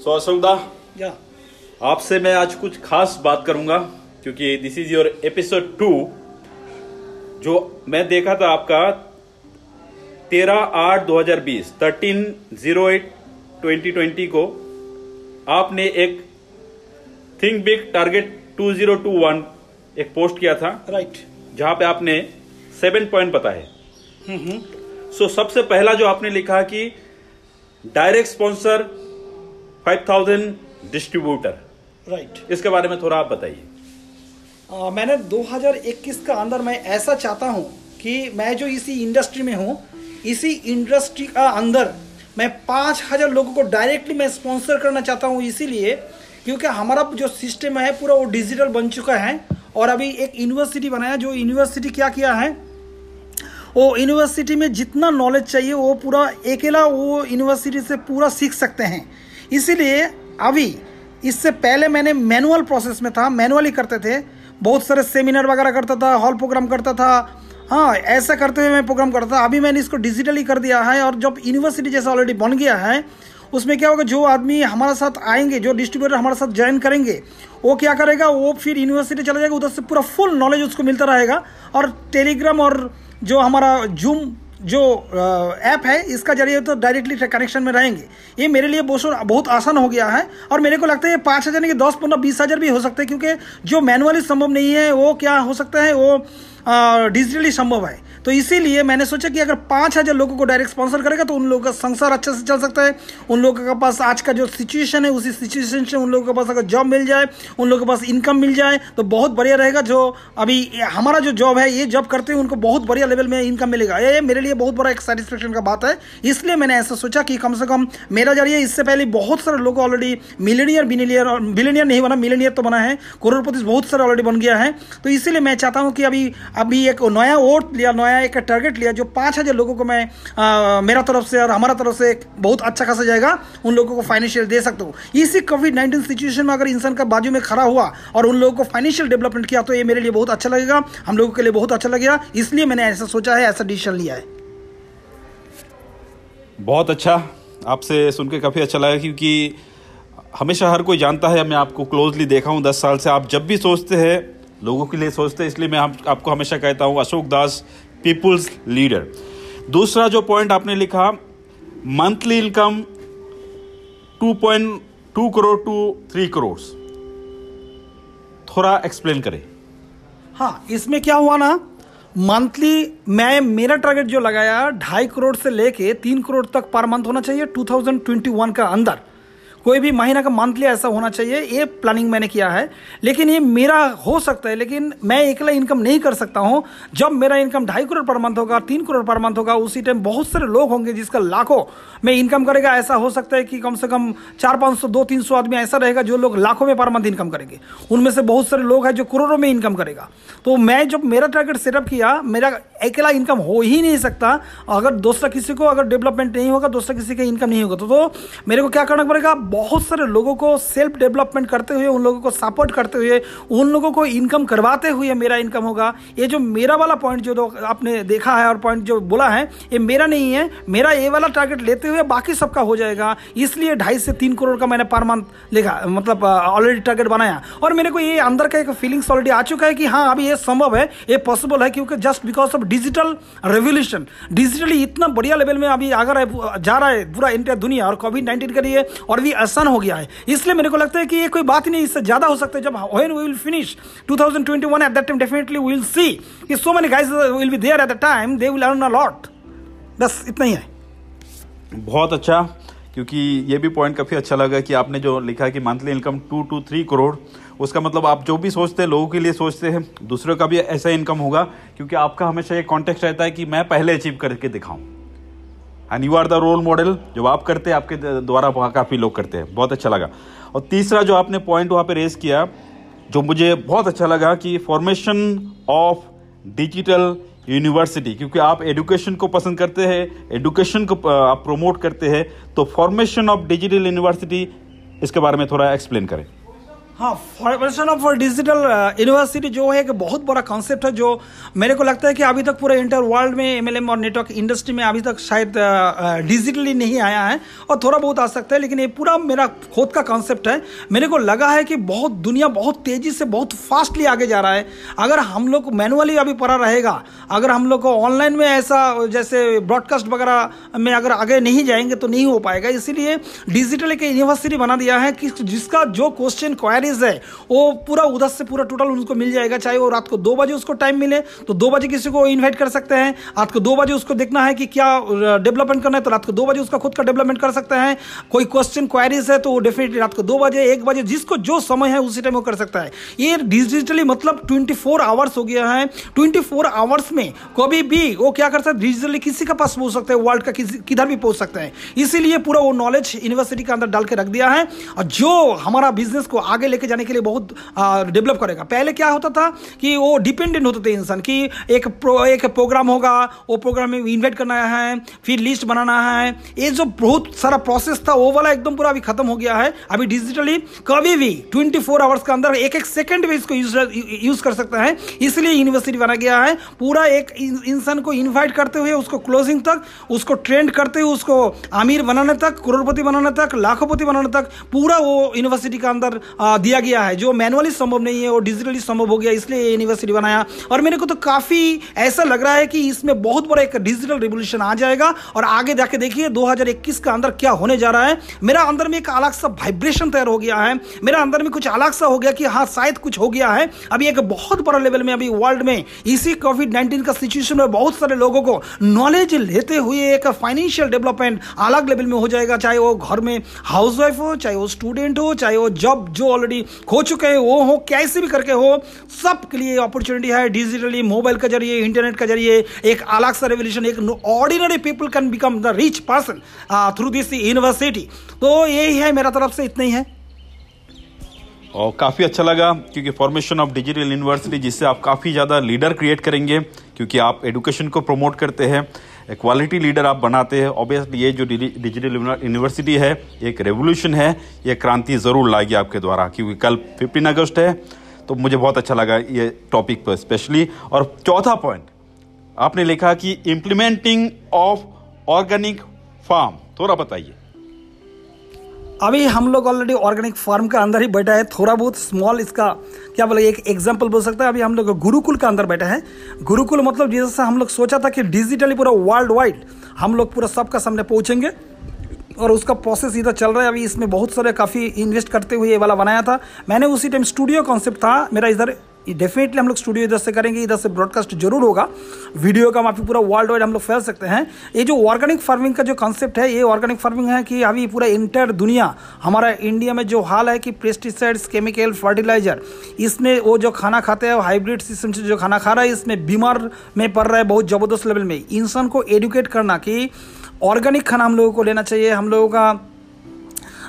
सो या आपसे मैं आज कुछ खास बात करूँगा क्योंकि this is your episode two जो मैं देखा था आपका तेरह आठ दो हज़ार बीस thirteen zero eight twenty twenty को आपने एक think big target two zero two one एक पोस्ट किया था राइट right. जहाँ पे आपने सेवन पॉइंट बताए सो सबसे पहला जो आपने लिखा कि direct sponsor five thousand distributor. Right इसके बारे में थोड़ा आप बताइए। मैंने 2021 का अंदर मैं ऐसा चाहता हूँ कि मैं जो इसी इंडस्ट्री में हूँ इसी इंडस्ट्री का अंदर मैं पाँच हज़ार लोगों को डायरेक्टली मैं स्पॉन्सर करना चाहता हूँ इसीलिए क्योंकि हमारा जो सिस्टम है पूरा वो डिजिटल बन चुका है और अभी एक यूनिवर्सिटी बनाया जो यूनिवर्सिटी क्या किया है वो यूनिवर्सिटी में जितना नॉलेज चाहिए वो पूरा अकेला वो यूनिवर्सिटी से पूरा सीख सकते हैं। इसीलिए अभी, इससे पहले मैंने मैनुअल प्रोसेस में था, मैनुअली करते थे। बहुत सारे सेमिनार वगैरह करता था हॉल प्रोग्राम करता था। हाँ ऐसा करते हुए मैं प्रोग्राम करता था। अभी मैंने इसको डिजिटली कर दिया है और जब यूनिवर्सिटी जैसा ऑलरेडी बन गया है, उसमें क्या होगा, जो आदमी हमारे साथ आएँगे, जो डिस्ट्रीब्यूटर हमारे साथ ज्वाइन करेंगे, वो क्या करेगा, वो फिर यूनिवर्सिटी चला जाएगा, उधर से पूरा फुल नॉलेज उसको मिलता रहेगा। और टेलीग्राम और जो हमारा जूम जो ऐप है, इसका ज़रिए तो डायरेक्टली कनेक्शन में रहेंगे। ये मेरे लिए बहुत बहुत आसान हो गया है और मेरे को लगता है ये पाँच हज़ार नहीं दस, पंद्रह, बीस हज़ार भी हो सकते हैं, क्योंकि जो मैनुअली संभव नहीं है, वो क्या हो सकता है, वो डिजिटली संभव है। तो इसीलिए मैंने सोचा कि अगर पाँच हज़ार लोगों को डायरेक्ट स्पॉन्सर करेगा तो उन लोगों का संसार अच्छे से चल सकता है। उन लोगों के पास आज का जो सिचुएशन है, उसी सिचुएशन से उन लोगों के पास अगर जॉब मिल जाए, उन लोगों के पास इनकम मिल जाए तो बहुत बढ़िया रहेगा। जो अभी हमारा जो जॉब है, ये जॉब करते हैं उनको बहुत बढ़िया लेवल में इनकम मिलेगा। ये मेरे लिए बहुत बड़ा एक सेटिस्फेक्शन का बात है। इसलिए मैंने ऐसा सोचा कि कम से कम मेरा ज़रिए इससे पहले बहुत सारे लोग ऑलरेडी मिलेनियर बिलियनियर बिलियनियर नहीं बना मिलेनियर तो बना है। करोड़पति बहुत सारे ऑलरेडी बन गया है। तो इसीलिए मैं चाहता हूँ कि अभी अभी एक नया वोट लिया, नया एक टारगेट लिया जो पाँच हज़ार लोगों को मैं आ, मेरा तरफ़ से और हमारा तरफ़ से एक बहुत अच्छा खासा जाएगा उन लोगों को फाइनेंशियल दे सकता हूँ। इसी कोविड नाइन्टीन सिचुएशन में अगर इंसान का बाजू में खड़ा हुआ और उन लोगों को फाइनेंशियल डेवलपमेंट किया तो ये मेरे लिए बहुत अच्छा लगेगा हम लोगों के लिए बहुत अच्छा लगेगा इसलिए मैंने ऐसा सोचा है ऐसा डिसीज़न लिया है। बहुत अच्छा आपसे सुन के काफ़ी अच्छा लगा क्योंकि हमेशा हर कोई जानता है मैं आपको क्लोजली देखा हूँ दस साल से आप जब भी सोचते हैं लोगों के लिए सोचते हैं इसलिए मैं आप, आपको हमेशा कहता हूँ अशोक दास पीपुल्स लीडर दूसरा जो पॉइंट आपने लिखा monthly income 2.2 crore two three crore थोड़ा एक्सप्लेन करें। हाँ इसमें क्या हुआ ना? मंथली मैं, मेरा टारगेट जो लगाया, ढाई करोड़ से लेके तीन करोड़ तक पर मंथ होना चाहिए 2021 का अंदर। कोई भी महीना का मंथली ऐसा होना चाहिए ये प्लानिंग मैंने किया है। लेकिन ये मेरा हो सकता है लेकिन मैं अकेला इनकम नहीं कर सकता हूँ। जब मेरा इनकम ढाई करोड़ पर मंथ होगा तीन करोड़ पर मंथ होगा उसी टाइम बहुत सारे लोग होंगे जिसका लाखों में इनकम करेगा। ऐसा हो सकता है कि कम से कम चार पाँच सौ दो तीन सौ आदमी ऐसा रहेगा जो लोग लाखों में पर मंथ इनकम करेंगे। उनमें से बहुत सारे लोग हैं जो करोड़ों में इनकम करेगा। तो मैं जब मेरा टारगेट सेटअप किया मेरा अकेला इनकम हो ही नहीं सकता। अगर दूसरा किसी को अगर डेवलपमेंट नहीं होगा दूसरा किसी का इनकम नहीं होगा तो, तो मेरे को क्या करना पड़ेगा? बहुत सारे लोगों को सेल्फ डेवलपमेंट करते हुए, उन लोगों को सपोर्ट करते हुए, उन लोगों को इनकम करवाते हुए मेरा इनकम होगा। ये जो मेरा वाला पॉइंट जो आपने देखा है और पॉइंट जो बोला है, ये मेरा नहीं है। मेरा ये वाला टारगेट लेते हुए बाकी सबका हो जाएगा। इसलिए ढाई से तीन करोड़ का मैंने पर मंथ लिखा मतलब ऑलरेडी टारगेट बनाया। और मेरे को ये अंदर का एक फीलिंग्स ऑलरेडी आ चुका है कि हाँ अभी ये संभव है, ये पॉसिबल है, क्योंकि just because of digital revolution digitally इतना बढ़िया लेवल में अभी अगर जा रहा है पूरा इंडिया दुनिया और कोविड नाइन्टीन के लिए, और भी आसान हो गया है। इसलिए मेरे को लगता है कि ये कोई बात नहीं, इससे ज़्यादा हो सकता है जब when we will finish 2021 at that time definitely we will see कि so many guys will be there at the time they will earn a lot बस इतना ही है। बहुत अच्छा क्योंकि ये भी पॉइंट काफ़ी अच्छा लगा कि आपने जो लिखा कि monthly income two two three crore उसका मतलब आप जो भी सोचते हैं, लोगों के लिए सोचते हैं, दूसरों का भी ऐसा इनकम होगा, क्योंकि आपका हमेशा ये कॉन्टेक्स्ट रहता है कि मैं पहले अचीव करके दिखाऊँ। And you are the role model जो आप करते हैं, आपके द्वारा वहाँ काफ़ी लोग करते हैं। बहुत अच्छा लगा। और तीसरा जो आपने पॉइंट वहाँ पे रेज किया, जो मुझे बहुत अच्छा लगा कि फॉर्मेशन ऑफ़ डिजिटल यूनिवर्सिटी क्योंकि आप एजुकेशन को पसंद करते हैं एजुकेशन को आप प्रमोट करते हैं तो फॉर्मेशन ऑफ़ डिजिटल यूनिवर्सिटी इसके बारे में थोड़ा एक्सप्लेन करें। हाँ फॉर्मेशन ऑफ़ डिजिटल यूनिवर्सिटी जो है एक बहुत बड़ा कॉन्सेप्ट है जो मेरे को लगता है कि अभी तक पूरे इंटर वर्ल्ड में एमएलएम और नेटवर्क इंडस्ट्री में अभी तक शायद डिजिटली नहीं आया है और थोड़ा बहुत आ सकता है, लेकिन ये पूरा मेरा खुद का कॉन्सेप्ट है। मेरे को लगा है कि बहुत दुनिया बहुत तेज़ी से बहुत फास्टली आगे जा रहा है। अगर हम लोग मैनुअली अभी पढ़ा रहेगा, अगर हम लोग को ऑनलाइन में ऐसा जैसे ब्रॉडकास्ट वगैरह में अगर आगे नहीं जाएँगे तो नहीं हो पाएगा। इसीलिए डिजिटल एक यूनिवर्सिटी बना दिया है कि जिसका जो क्वेश्चन क्वायरी प्राइस है। वो पूरा उधर से पूरा टोटल उनको मिल जाएगा, चाहे वो रात को दो बजे उसको टाइम मिले तो दो बजे किसी को इन्वाइट कर सकते हैं। रात को दो बजे उसको देखना है कि क्या डेवलपमेंट करना है तो रात को दो बजे उसका खुद का डेवलपमेंट कर सकते हैं। कोई क्वेश्चन क्वायरीज है तो वो डेफिनेटली रात को दो बजे, एक बजे, जिसको जो समय है, उसी टाइम वो कर सकता है। ये डिजिटली मतलब ट्वेंटी आवर्स हो गया है। ट्वेंटी आवर्स में कभी भी वो क्या कर सकते डिजिटली किसी का पास पहुँच सकते हैं वर्ल्ड का किधर भी पहुँच सकते हैं। इसीलिए पूरा वो नॉलेज यूनिवर्सिटी के अंदर डाल के रख दिया है। और जो हमारा बिज़नेस को आगे लेके जाने के लिए बहुत डेवलप करेगा। पहले क्या होता था कि वो डिपेंडेंट होते थे इंसान कि एक प्रो, एक प्रोग्राम होगा वो प्रोग्राम में इन्वाइट करना है फिर लिस्ट बनाना है। ये जो बहुत सारा प्रोसेस था वो वाला एकदम पूरा अभी खत्म हो गया है। अभी डिजिटली कभी भी ट्वेंटी आवर्स के अंदर एक एक सेकंड भी इसको यूज़ कर सकता है। इसलिए यूनिवर्सिटी बना गया है। पूरा एक इंसान को इन्वाइट करते हुए उसको क्लोजिंग तक उसको ट्रेंड करते हुए उसको अमीर बनाने तक करोड़पति बनाने तक लाखोपति बनाने तक पूरा वो यूनिवर्सिटी के अंदर दिया गया है, जो मैनुअली संभव नहीं है वो डिजिटली संभव हो गया, इसलिए यूनिवर्सिटी बनाया। और मेरे को तो काफ़ी ऐसा लग रहा है कि इसमें बहुत बड़ा एक डिजिटल रिवोल्यूशन आ जाएगा। और आगे जाके देखिए 2021 का अंदर क्या होने जा रहा है। मेरा अंदर में एक अलग सा वाइब्रेशन तैयार हो गया है। मेरा अंदर में कुछ अलग सा हो गया कि हाँ शायद कुछ हो गया है। अभी एक बहुत बड़ा लेवल में अभी वर्ल्ड में इसी कोविड नाइन्टीन का सिचुएशन में बहुत सारे लोगों को नॉलेज लेते हुए एक फाइनेंशियल डेवलपमेंट अलग लेवल में हो जाएगा। चाहे वो घर में हाउस वाइफ हो, चाहे वो स्टूडेंट हो, चाहे वो जॉब जो ऑलरेडी खो चुके हैं, वो हो, कैसे भी करके हो सबके लिए अपॉर्चुनिटी है डिजिटली मोबाइल के ज़रिए इंटरनेट के ज़रिए, एक अलग सा रेवल्यूशन एक ordinary people can become the rich person through this university तो यही है मेरा तरफ़ से, इतना ही है। और काफ़ी अच्छा लगा, क्योंकि फॉर्मेशन ऑफ़ डिजिटल यूनिवर्सिटी जिससे आप काफ़ी ज़्यादा लीडर क्रिएट करेंगे, क्योंकि आप एडुकेशन को प्रमोट करते हैं। क्वालिटी लीडर आप बनाते हैं। ऑब्वियसली ये जो डिजिटल यूनिवर्सिटी है एक रेवोल्यूशन है। ये क्रांति ज़रूर लाएगी आपके द्वारा, क्योंकि कल फिफ्टीन अगस्त है तो मुझे बहुत अच्छा लगा ये टॉपिक पर स्पेशली और चौथा पॉइंट आपने लिखा कि इम्प्लीमेंटिंग ऑफ़ ऑर्गेनिक फार्म थोड़ा बताइए। अभी हम लोग ऑलरेडी ऑर्गेनिक फार्म के अंदर ही बैठा है। थोड़ा बहुत स्मॉल इसका, क्या बोले, एक एग्ज़ाम्पल बोल सकते हैं। अभी हम लोग गुरुकुल के अंदर बैठे हैं। गुरुकुल मतलब जैसे हम लोग सोचा था कि डिजिटली पूरा वर्ल्ड वाइड हम लोग पूरा सबका सामने पहुँचेंगे। और उसका प्रोसेस इधर चल रहा है। अभी इसमें बहुत सारे काफ़ी इन्वेस्ट करते हुए ये वाला बनाया था। मैंने उसी टाइम स्टूडियो कॉन्सेप्ट था। मेरा इधर डेफिनेटली हम लोग स्टूडियो इधर से करेंगे, इधर से ब्रॉडकास्ट ज़रूर होगा। वीडियो का माफ़ी पूरा वर्ल्ड वाइड हम लोग फैल सकते हैं। ये जो ऑर्गेनिक फ़ार्मिंग का जो कॉन्सेप्ट है, ये ऑर्गेनिक फ़ार्मिंग है कि अभी पूरा इंटर दुनिया, हमारा इंडिया में जो हाल है कि पेस्टिसाइड्स केमिकल फर्टिलाइज़र इसमें वो जो खाना खाते हैं हाइब्रिड सिस्टम से जो खाना खा रहा है, इसमें बीमार में पड़ रहा है बहुत ज़बरदस्त लेवल में। इंसान को एडुकेट करना कि ऑर्गेनिक खाना हम लोगों को लेना चाहिए, हम लोगों का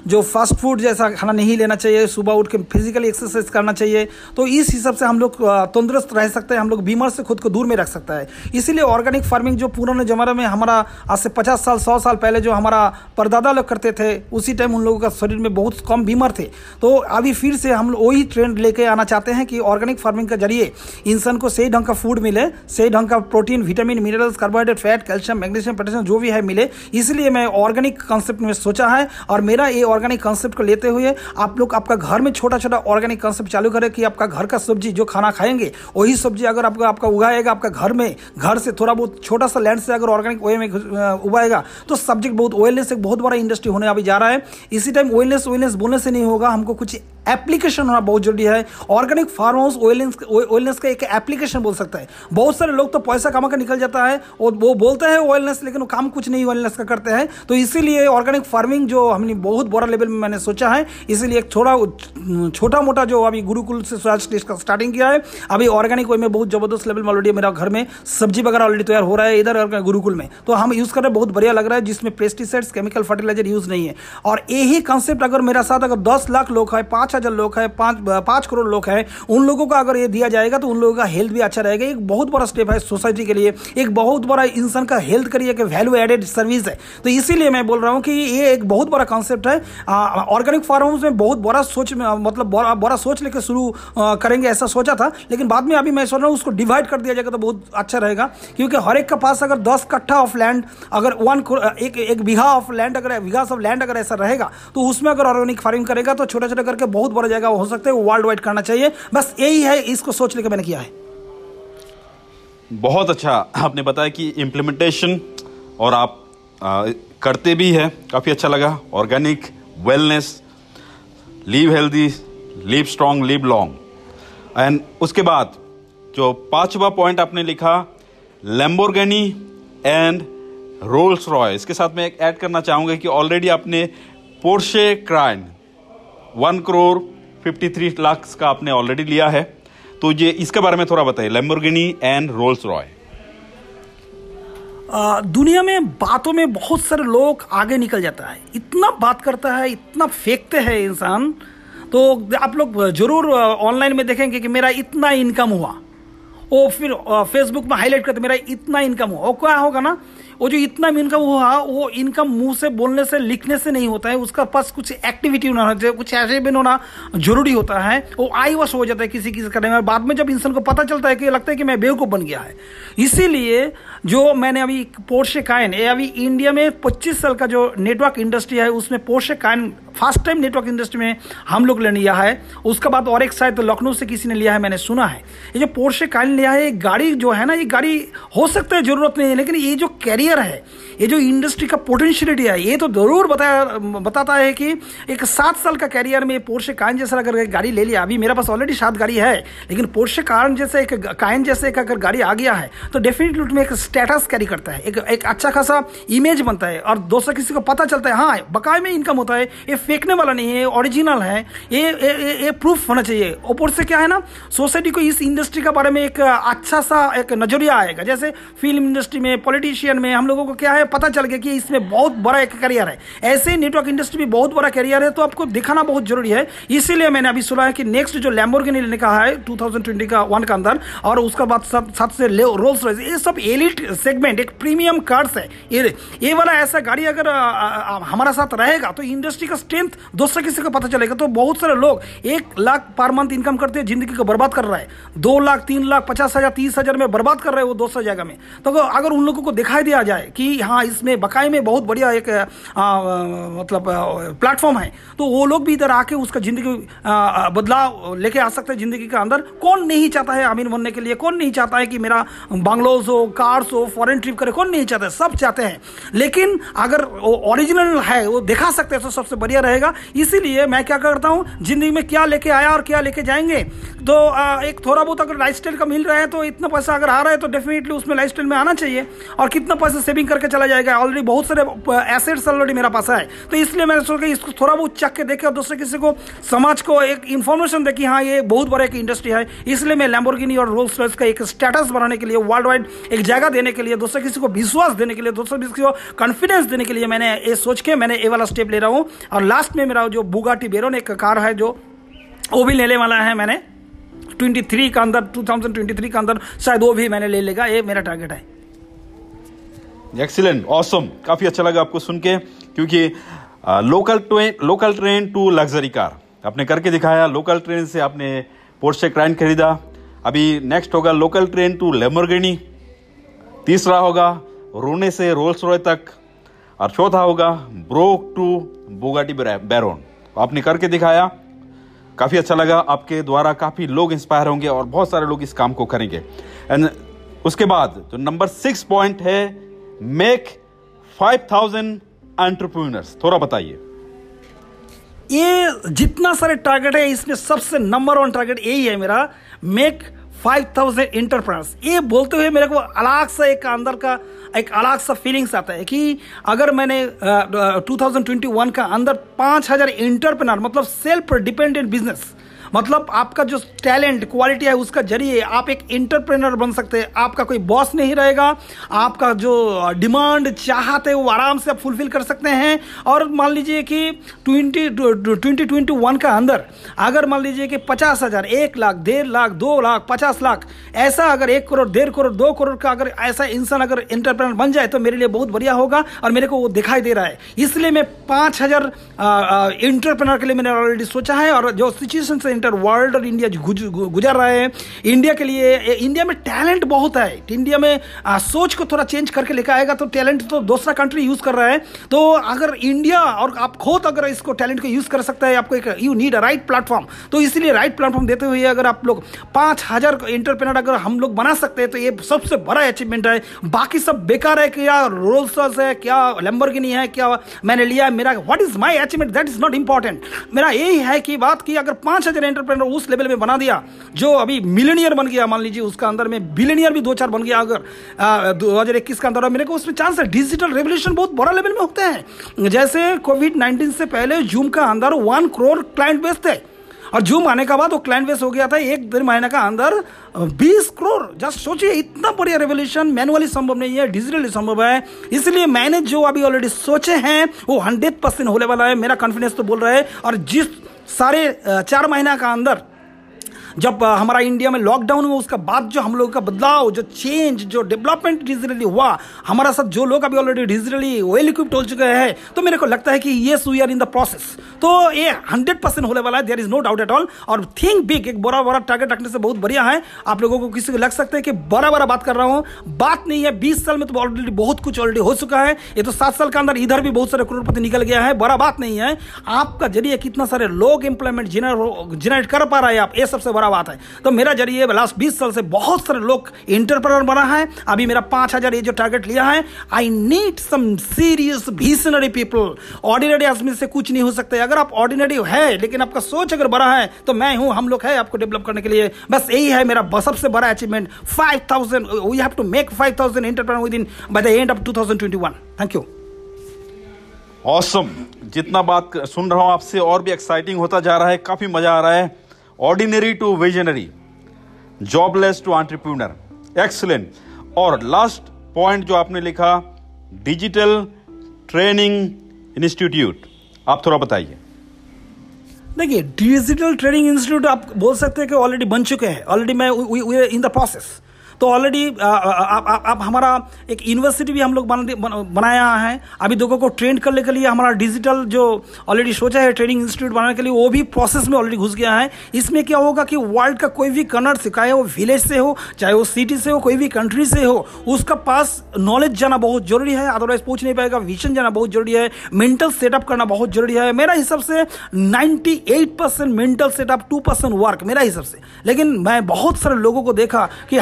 जो फास्ट फ़ूड जैसा खाना नहीं लेना चाहिए, सुबह उठ के फिजिकली एक्सरसाइज करना चाहिए तो इस हिसाब से हम लोग तंदुरुस्त रह सकते हैं, हम लोग बीमार से खुद को दूर में रख सकता है। इसीलिए ऑर्गेनिक फ़ार्मिंग जो पुराने ज़माने में हमारा, आज से पचास साल, सौ साल पहले जो हमारा परदादा लोग करते थे, उसी टाइम उन लोगों का शरीर में बहुत कम बीमार थे। तो अभी फिर से हम वही ट्रेंड लेके आना चाहते हैं कि ऑर्गेनिक फ़ार्मिंग के ज़रिए इंसान को सही ढंग का फ़ूड मिले, सही ढंग का protein vitamin minerals carbohydrate fat calcium magnesium potassium जो भी है मिले। इसलिए मैं ऑर्गेनिक कॉन्सेप्ट में सोचा है और मेरा ये ऑर्गेनिक कॉन्सेप्ट को लेते हुए आप लोग आपका घर में छोटा छोटा ऑर्गेनिक कॉन्सेप्ट चालू करें कि आपका घर का सब्ज़ी, जो खाना खाएँगे, वही सब्ज़ी अगर आपका आपका उगाएगा, आपका घर में, घर से थोड़ा बहुत छोटा सा लैंड से अगर ऑर्गेनिक वे में उगाएगा तो सब्जेक्ट बहुत ऑयलनेस एक बहुत बड़ा इंडस्ट्री होने अभी जा रहा है। इसी टाइम ऑयलनेस ऑयलनेस बोलने से नहीं होगा, हमको कुछ एप्लीकेशन होना बहुत ज़रूरी है। ऑर्गेनिक फार्म हाउस ऑयलनेस का एक एप्लीकेशन बोल सकता है। बहुत सारे लोग तो पैसा कमा कर निकल जाता है और वो बोलते हैं ऑयलनेस लेकिन वो काम कुछ नहीं ऑयलनेस का करते हैं। तो इसीलिए ऑर्गेनिक फ़ार्मिंग जो हमने बहुत बड़ा लेवल में मैंने सोचा है, इसीलिए एक थोड़ा छोटा मोटा जो अभी गुरुकुल से स्टार्टिंग किया है। अभी ऑर्गेनिक वे में बहुत ज़बरदस्त लेवल में ऑलरेडी मेरा घर में सब्ज़ी वगैरह ऑलरेडी तैयार हो रहा है इधर गुरुकुल में। तो हम यूज़ कर रहे हैं, बहुत बढ़िया लग रहा है, जिसमें पेस्टिसाइड्स केमिकल फर्टिलाइज़र यूज़ नहीं है। और यही कॉन्सेप्ट अगर मेरा साथ अगर दस लाख लोग है, पाँच पाँच हज़ार लोग हैं, पाँच पाँच करोड़ लोग हैं, उन लोगों को अगर ये दिया जाएगा तो उन लोगों का हेल्थ भी अच्छा रहेगा। एक बहुत बड़ा स्टेप है सोसाइटी के लिए। एक बहुत बड़ा इंसान का हेल्थ के लिए वैल्यू एडेड सर्विस है। तो इसीलिए मैं बोल रहा हूँ कि ये एक बहुत बड़ा कॉन्सेप्ट है। ऑर्गेनिक फार्म्स में बहुत बड़ा सोच मतलब बड़ा बड़ा सोच लेकर शुरू करेंगे ऐसा सोचा था। लेकिन बाद में अभी मैं सोच रहा हूँ उसको डिवाइड कर दिया जाएगा तो बहुत अच्छा रहेगा। क्योंकि हर एक के पास अगर दस कट्ठा ऑफ़ लैंड अगर वन एक एक बीघा ऑफ़ लैंड अगर, बीघा ऑफ़ लैंड अगर ऐसा रहेगा तो उसमें अगर ऑर्गेनिक फ़ार्मिंग करेगा तो छोटा छोटा करके बहुत बड़ा जाएगा हो सकता है वर्ल्ड वाइड करना चाहिए। बस यही है इसको सोच लेकर मैंने किया है। बहुत अच्छा। आपने बताया कि इम्प्लीमेंटेशन और आप आ, करते भी है काफ़ी अच्छा लगा। Organic wellness live healthy live strong live long and उसके बाद जो पांचवा पॉइंट आपने लिखा लेम्बोर्गनी एंड रोल्स रॉय इसके साथ मैं एक ऐड करना चाहूँगा कि ऑलरेडी आपने Porsche Cayenne one crore fifty three lakh का आपने ऑलरेडी लिया है। तो ये इसके बारे में थोड़ा बताइए लेम्बोर्गिनी एंड रोल्स रॉय दुनिया में बातों में बहुत सारे लोग आगे निकल जाता है। इतना बात करता है, इतना फेंकते हैं इंसान। तो आप लोग ज़रूर ऑनलाइन में देखेंगे कि मेरा इतना इनकम हुआ। वो फिर फेसबुक में हाईलाइट करते, मेरा इतना इनकम हुआ। वो क्या होगा ना वो जो इतना इनकम हुआ वो इनकम मुँह से बोलने से, लिखने से नहीं होता है, उसका पास कुछ एक्टिविटी होना कुछ ऐसे भी होना ज़रूरी होता है, वो आई वश हो जाता है किसी किसी करने में। बाद में जब इंसान को पता चलता है कि लगता है कि मैं बेवकूफ़ बन गया है। इसीलिए जो मैंने अभी पोर्शे कायन ये अभी इंडिया में 25 साल का जो नेटवर्क इंडस्ट्री है, उसमें पोर्शे कायन फ़र्स्ट टाइम नेटवर्क इंडस्ट्री में हम लोग ने लिया है। उसके बाद और एक शायद लखनऊ से किसी ने लिया है, मैंने सुना है। ये जो पोर्शे कायन लिया है गाड़ी जो है ना, ये गाड़ी हो सकता है, ज़रूरत नहीं है, लेकिन ये जो कैरियर है। ये जो इंडस्ट्री का पोटेंशियलिटी है ये तो ज़रूर बताया बताता है कि एक सात साल का कैरियर में पोर्शे कायन जैसा अगर गाड़ी ले लिया अभी मेरे पास ऑलरेडी सात गाड़ी है लेकिन पोर्शे कायन जैसे एक कायन जैसे एक अगर गाड़ी आ गया है तो डेफिनेटली उसमें एक स्टेटस कैरी करता है एक एक अच्छा खासा इमेज बनता है और दोस्तों किसी को पता चलता है हाँ बकाए में इनकम होता है ये फेंकने वाला नहीं है ओरिजिनल है ये ये, प्रूफ होना चाहिए। ऊपर से क्या है ना सोसाइटी को इस इंडस्ट्री के बारे में एक अच्छा सा एक नज़रिया आएगा जैसे फ़िल्म इंडस्ट्री में पॉलिटिशियन में हम लोगों को क्या है, पता चल गया कि इसमें बहुत बड़ा एक करियर है। ऐसे ही नेटवर्क इंडस्ट्री में बहुत बड़ा करियर है तो आपको दिखाना बहुत ज़रूरी है। इसीलिए मैंने अभी सुना है कि नेक्स्ट जो लैम्बोर्गिनी लेने का है 2020 का वन का अंदर, और उसका बाद साथ से रोल्स रॉयस ये सब एलिट सेगमेंट एक प्रीमियम कार्स है। ये ये वाला ऐसा गाड़ी अगर हमारा साथ रहेगा तो इंडस्ट्री का स्ट्रेंथ दूसरे किसी को पता चलेगा। तो बहुत सारे लोग एक लाख पर मंथ इनकम करते हैं, ज़िंदगी को बर्बाद कर रहा है। दो लाख, तीन लाख, पचास हज़ार, तीस हज़ार में बर्बाद कर रहे हैं वो दोस्तों जगह में। तो अगर उन लोगों को दिखाई दिया जाए कि हाँ इसमें बकाए में बहुत बढ़िया एक आ, मतलब प्लेटफॉर्म है। तो वो लोग भी इधर आके उसका ज़िंदगी बदलाव लेके आ सकते हैं ज़िंदगी के अंदर। कौन नहीं चाहता है अमीर बनने के लिए? कौन नहीं चाहता है कि मेरा बंगलोज हो कार्स हो फॉरेन ट्रिप करे? कौन नहीं चाहता है? सब चाहते हैं। लेकिन अगर वो ओरिजिनल है वो दिखा सकते हैं तो सबसे बढ़िया रहेगा। इसीलिए मैं क्या करता हूँ ज़िंदगी में क्या लेके आया और क्या लेके जाएँगे? तो आ, एक थोड़ा बहुत अगर लाइफ का मिल रहा है तो इतना पैसा अगर आ रहा है तो डेफिनेटली उसमें लाइफ में आना चाहिए। और कितना पैसा सेविंग करके चला जाएगा। ऑलरेडी बहुत सारे एसेट्स ऑलरेडी मेरा पास है तो इसलिए मैंने सोचा इसको थोड़ा बहुत चक के देखे और दूसरे किसी को, समाज को एक इन्फॉर्मेशन दे कि हाँ ये बहुत बड़ा एक इंडस्ट्री है। इसलिए मैं लैम्बोर्गिनी और रोल्स रॉयस का एक स्टेटस बनाने के लिए वर्ल्ड वाइड एक जगह देने के लिए, दूसरे किसी को विश्वास देने के लिए, दूसरे किसी को कॉन्फिडेंस देने के लिए मैंने ये सोच के मैंने ये वाला स्टेप ले रहा हूँ। और लास्ट में मेरा जो बुगाटी बेरोन एक कार है, जो वो भी लेने वाला है मैंने 23 का अंदर 2023 का अंदर, शायद वो भी मैंने ले लेगा, ये मेरा टारगेट है। एक्सीलेंट ऑसम काफ़ी अच्छा लगा आपको सुन के, क्योंकि local train local train to luxury car आपने करके दिखाया लोकल ट्रेन से आपने पोर्शे क्राइन खरीदा। अभी नेक्स्ट होगा लोकल ट्रेन टू लेमरगेनी तीसरा होगा रोने से रोल्स रॉय तक। और चौथा होगा ब्रोक टू बोगाटी बैरोन आपने करके दिखाया। काफ़ी अच्छा लगा आपके द्वारा। काफ़ी लोग इंस्पायर होंगे और बहुत सारे लोग इस काम को करेंगे। एंड उसके बाद जो नंबर सिक्स पॉइंट है मेक फाइव थाउज़ेंड एंटरप्रूनर्स थोड़ा बताइए। ये जितना सारे टारगेट है, इसमें सबसे नंबर वन टारगेट यही है मेरा मेक फाइव थाउज़ेंड इंटरप्रेनर्स ये बोलते हुए मेरे को अलग सा एक अंदर का, एक अलग सा फीलिंग्स आता है कि अगर मैंने ट्वेंटी वन का अंदर पाँच हज़ार इंटरप्रेनर मतलब सेल्फ डिपेंडेंट बिज़नेस मतलब आपका जो टैलेंट, क्वालिटी है, उसका ज़रिए आप एक इंटरप्रेनर बन सकते हैं। आपका कोई बॉस नहीं रहेगा, आपका जो डिमांड चाहत है, वो आराम से आप फुलफिल कर सकते हैं। और मान लीजिए कि ट्वेंटी ट्वेंटी ट्वेंटी वन का अंदर, अगर मान लीजिए कि पचास हज़ार, एक लाख, डेढ़ लाख, दो लाख, पचास लाख, ऐसा अगर एक करोड़, डेढ़ करोड़, दो करोड़ का अगर ऐसा इंसान अगर इंटरप्रेनर बन जाए तो मेरे लिए बहुत बढ़िया होगा और मेरे को वो दिखाई दे रहा है। इसलिए मैं पाँच हज़ार इंटरप्रेनर के लिए मैंने ऑलरेडी सोचा है और जो सिचुएशन से इंटर वर्ल्ड और इंडिया गुजर रहे हैं। इंडिया के लिए इंडिया में टैलेंट बहुत है। इंडिया में आ, सोच को थोड़ा चेंज करके लेकर आएगा तो टैलेंट तो दूसरा कंट्री यूज़ कर रहा है। तो अगर इंडिया और आप खुद अगर इसको टैलेंट को यूज़ कर सकता है आपको एक you need a right platform. तो इसलिए राइट प्लेटफॉर्म देते हुए अगर आप लोग पाँच हज़ार इंटरप्रेनर अगर हम लोग बना सकते हैं तो ये सबसे बड़ा अचीवमेंट है। बाकी सब बेकार है क्या रोल्स है क्या लेम्बरगिनी है क्या मैंने लिया मेरा what is my achievement that is not important मेरा यही है कि बात की अगर पाँच हज़ार एंटरप्रेनर उस लेवल में बना दिया, जो अभी मिलेनियर बन गया, मान लीजिए उसका अंदर में बिलेनियर भी दो चार बन गया, अगर दो हज़ार इक्कीस का अंदर मेरे को उसमें चांस है। डिजिटल रेवल्यूशन बहुत बड़ा लेवल में होते हैं। जैसे कोविड नाइन्टीन से पहले जूम का अंदर वन करोड़ क्लाइंट बेस थे, और जूम आने का बाद वो क्लाइंट बेस हो गया था, एक डेढ़ महीने का अंदर बीस करोड़ जस्ट सोचिए, इतना बढ़िया रेवोल्यूशन मैनुअली संभव नहीं है डिजिटली संभव है। इसलिए मैंने जो अभी ऑलरेडी सोचे हैं, वो हंड्रेड परसेंट होने वाला है, मेरा कॉन्फिडेंस तो बोल रहा है, और जिस सारे चार महीना का अंदर जब हमारा इंडिया में लॉकडाउन हुआ, उसका बाद जो हम लोगों का बदलाव, जो चेंज जो डेवलपमेंट डिजिटली हुआ, हमारा साथ जो लोग अभी ऑलरेडी डिजिटली वेल इक्विप्ड हो चुके हैं तो मेरे को लगता है कि yes we are in the process तो ये हंड्रेड परसेंट होने वाला है there is no doubt at all और थिंक बिग एक बड़ा बड़ा टारगेट रखने से बहुत बढ़िया है। आप लोगों को किसी को लग सकता है कि बड़ा बड़ा बात कर रहा हूँ। बात नहीं है, बीस साल में तो ऑलरेडी बहुत कुछ ऑलरेडी हो चुका है। ये तो सात साल के अंदर इधर भी बहुत सारे करोड़पति निकल गया है, बड़ा बात नहीं है। आपका ज़रिए कितना सारे लोग इंप्लॉयमेंट जनरेट कर पा रहे हैं आप, ये सबसे बड़ा बात है। तो मेरा ज़रिए लास्ट बीस साल से बहुत सारे लोग इंटरप्रेनर बना है। अभी मेरा पाँच हज़ार ये जो टारगेट लिया है I need some serious visionary people ordinary आदमी से कुछ नहीं हो सकता अगर आप ऑर्डिनरी है लेकिन आपका सोच अगर बड़ा है तो मैं हूँ, हम लोग है आपको डेवलप करने के लिए। बस यही है मेरा सबसे बड़ा achievement five thousand we have to make five thousand entrepreneur with in by the end of two thousand twenty one thank you awesome awesome. जितना बात सुन रहा हूँ आपसे, और भी एक्साइटिंग होता जा रहा है, काफ़ी मज़ा आ रहा है। Ordinary to visionary jobless to entrepreneur excellent और लास्ट पॉइंट जो आपने लिखा डिजिटल ट्रेनिंग इंस्टीट्यूट आप थोड़ा बताइए। देखिए डिजिटल ट्रेनिंग इंस्टीट्यूट आप बोल सकते हैं कि ऑलरेडी बन चुके हैं। ऑलरेडी मैं इन द प्रोसेस तो ऑलरेडी आप हमारा एक यूनिवर्सिटी भी हम लोग बन, बन, बनाया है। अभी लोगों को ट्रेन करने के लिए हमारा डिजिटल जो ऑलरेडी सोचा है ट्रेनिंग इंस्टीट्यूट बनाने के लिए वो भी प्रोसेस में ऑलरेडी घुस गया है। इसमें क्या होगा कि वर्ल्ड का कोई भी कनर से चाहे वो विलेज से हो चाहे वो सिटी से हो कोई भी कंट्री से हो उसका पास नॉलेज जाना बहुत ज़रूरी है। अदरवाइज़ पूछ नहीं पाएगा विजन जाना बहुत ज़रूरी है मेंटल सेटअप करना बहुत ज़रूरी है। मेरा हिसाब से 98 percent mental setup two percent work मेरा हिसाब से। लेकिन मैं बहुत सारे लोगों को देखा कि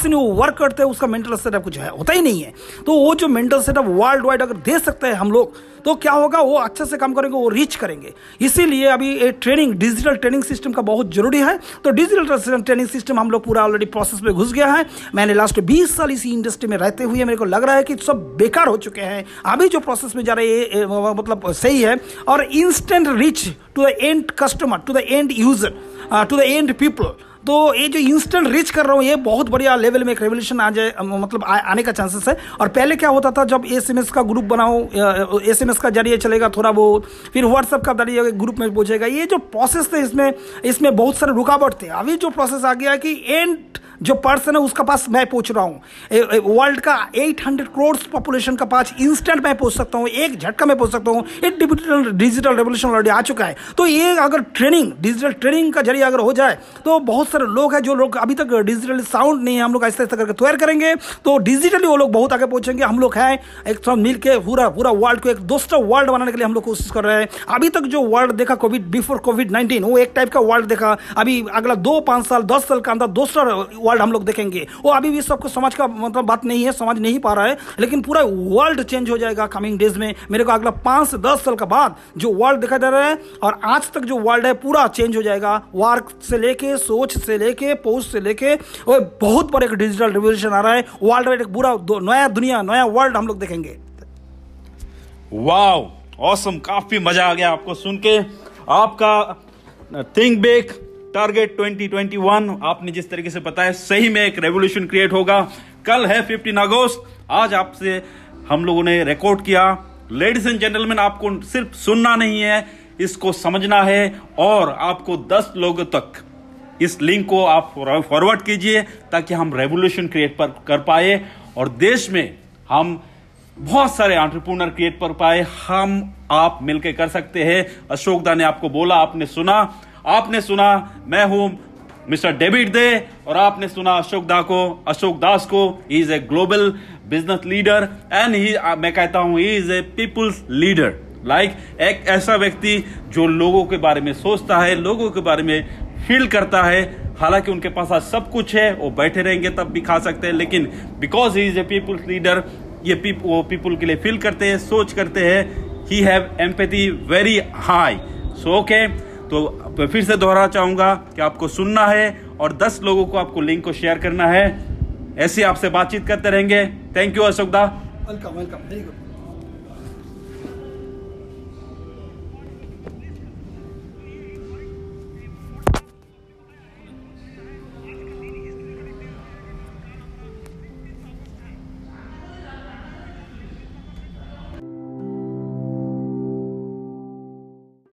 हंड्रेड परसेंट वो वर्क करते हैं, उसका मेंटल सेटअप कुछ है, होता ही नहीं है। तो वो जो मेंटल सेटअप वर्ल्ड वाइड अगर दे सकते हैं हम लोग तो क्या होगा, वो अच्छे से काम करेंगे, वो रीच करेंगे। इसीलिए अभी ये ट्रेनिंग डिजिटल ट्रेनिंग सिस्टम का बहुत ज़रूरी है। तो डिजिटल ट्रेनिंग सिस्टम हम लोग पूरा ऑलरेडी प्रोसेस में घुस गया है। मैंने लास्ट बीस साल इसी इंडस्ट्री में रहते हुए मेरे को लग रहा है कि सब बेकार हो चुके हैं। अभी जो प्रोसेस में जा रहे हैं मतलब सही है। और instant reach to the end customer to the end user to the end people तो ये जो इंस्टेंट रीच कर रहा हूँ ये बहुत बढ़िया लेवल में एक रेवल्यूशन आ जाए मतलब आ, आने का चांसेस है। और पहले क्या होता था जब एसएमएस का ग्रुप बनाओ एस का ज़रिए चलेगा थोड़ा बहुत फिर व्हाट्सएप का ज़रिए ग्रुप में पूछेगा ये जो प्रोसेस थे इसमें इसमें बहुत सारे रुकावट थे। अभी जो प्रोसेस आ गया कि एंड जो पर्सन है, उसका पास मैं पूछ रहा हूँ। वर्ल्ड का 800 करोड़ पॉपुलेशन का पास इंस्टेंट मैं पूछ सकता हूँ, एक झटका में पूछ सकता हूँ, एक डिजिटल डिजिटल रेवोल्यूशन ऑलरेडी आ चुका है। तो ये अगर ट्रेनिंग डिजिटल ट्रेनिंग का ज़रिए अगर हो जाए तो बहुत सारे लोग हैं जो लोग अभी तक डिजिटल साउंड नहीं है, हम लोग ऐसे ऐसा करके तैयार करेंगे। तो डिजिटली वो लोग बहुत आगे पहुँचेंगे। हम लोग हैं एक साथ मिल के पूरा पूरा वर्ल्ड को एक दूसरा वर्ल्ड बनाने के लिए हम लोग कोशिश कर रहे हैं। अभी तक जो वर्ल्ड देखा कोविड बिफोर कोविड नाइनटीन वो एक टाइप का वर्ल्ड देखा। अभी अगला दो, पाँच साल, दस साल का अंदर दूसरा वर्ल्ड हम लोग देखेंगे। वो अभी भी सबको समझ का मतलब बात नहीं है समझ नहीं पा रहा है, लेकिन पूरा वर्ल्ड चेंज हो जाएगा कमिंग डेज़ में। मेरे को अगला पाँच से दस साल के बाद जो वर्ल्ड दिखाई दे रहा है, और आज तक जो वर्ल्ड है, पूरा चेंज हो जाएगा। वर्क से लेके, सोच से लेके पोस्ट से लेके और बहुत बड़ा एक डिजिटल रिवोल्यूशन आ रहा है। वर्ल्ड वाइड एक पूरा नया दुनिया, नया वर्ल्ड हम लोग देखेंगे। वाव ऑसम काफ़ी मज़ा आ गया आपको सुन के। आपका थिंक बेक टारगेट 2021 आपने जिस तरीके से बताया, सही में एक रेवोल्यूशन क्रिएट होगा। कल है 15 अगस्त, आज आपसे हम लोगों ने रिकॉर्ड किया। लेडीज़ एंड जेंटलमैन आपको सिर्फ़ सुनना नहीं है, इसको समझना है और आपको 10 लोगों तक इस लिंक को आप फॉरवर्ड कीजिए ताकि हम रेवोल्यूशन क्रिएट पर कर पाए और देश में हम बहुत सारे एंटरप्रेन्योर क्रिएट कर पाए। हम, आप मिलकर कर सकते हैं। अशोक दा ने आपको बोला, आपने सुना। आपने सुना मैं हूँ मिस्टर डेविड दे और आपने सुना अशोक दा को अशोक दास को। He is a global business leader and he मैं कहता हूँ he is a people's leader like एक ऐसा व्यक्ति जो लोगों के बारे में सोचता है लोगों के बारे में फील करता है। हालाँकि उनके पास आज सब कुछ है वो बैठे रहेंगे तब भी खा सकते हैं लेकिन because he is a people's leader ये पीप, वो पीपुल के लिए फील करते हैं सोच करते हैं he have empathy very high so okay तो फिर से दोहरा चाहूँगा कि आपको सुनना है और 10 लोगों को आपको लिंक को शेयर करना है। ऐसे आपसे बातचीत करते रहेंगे। थैंक यू अशोक दा। Welcome welcome very good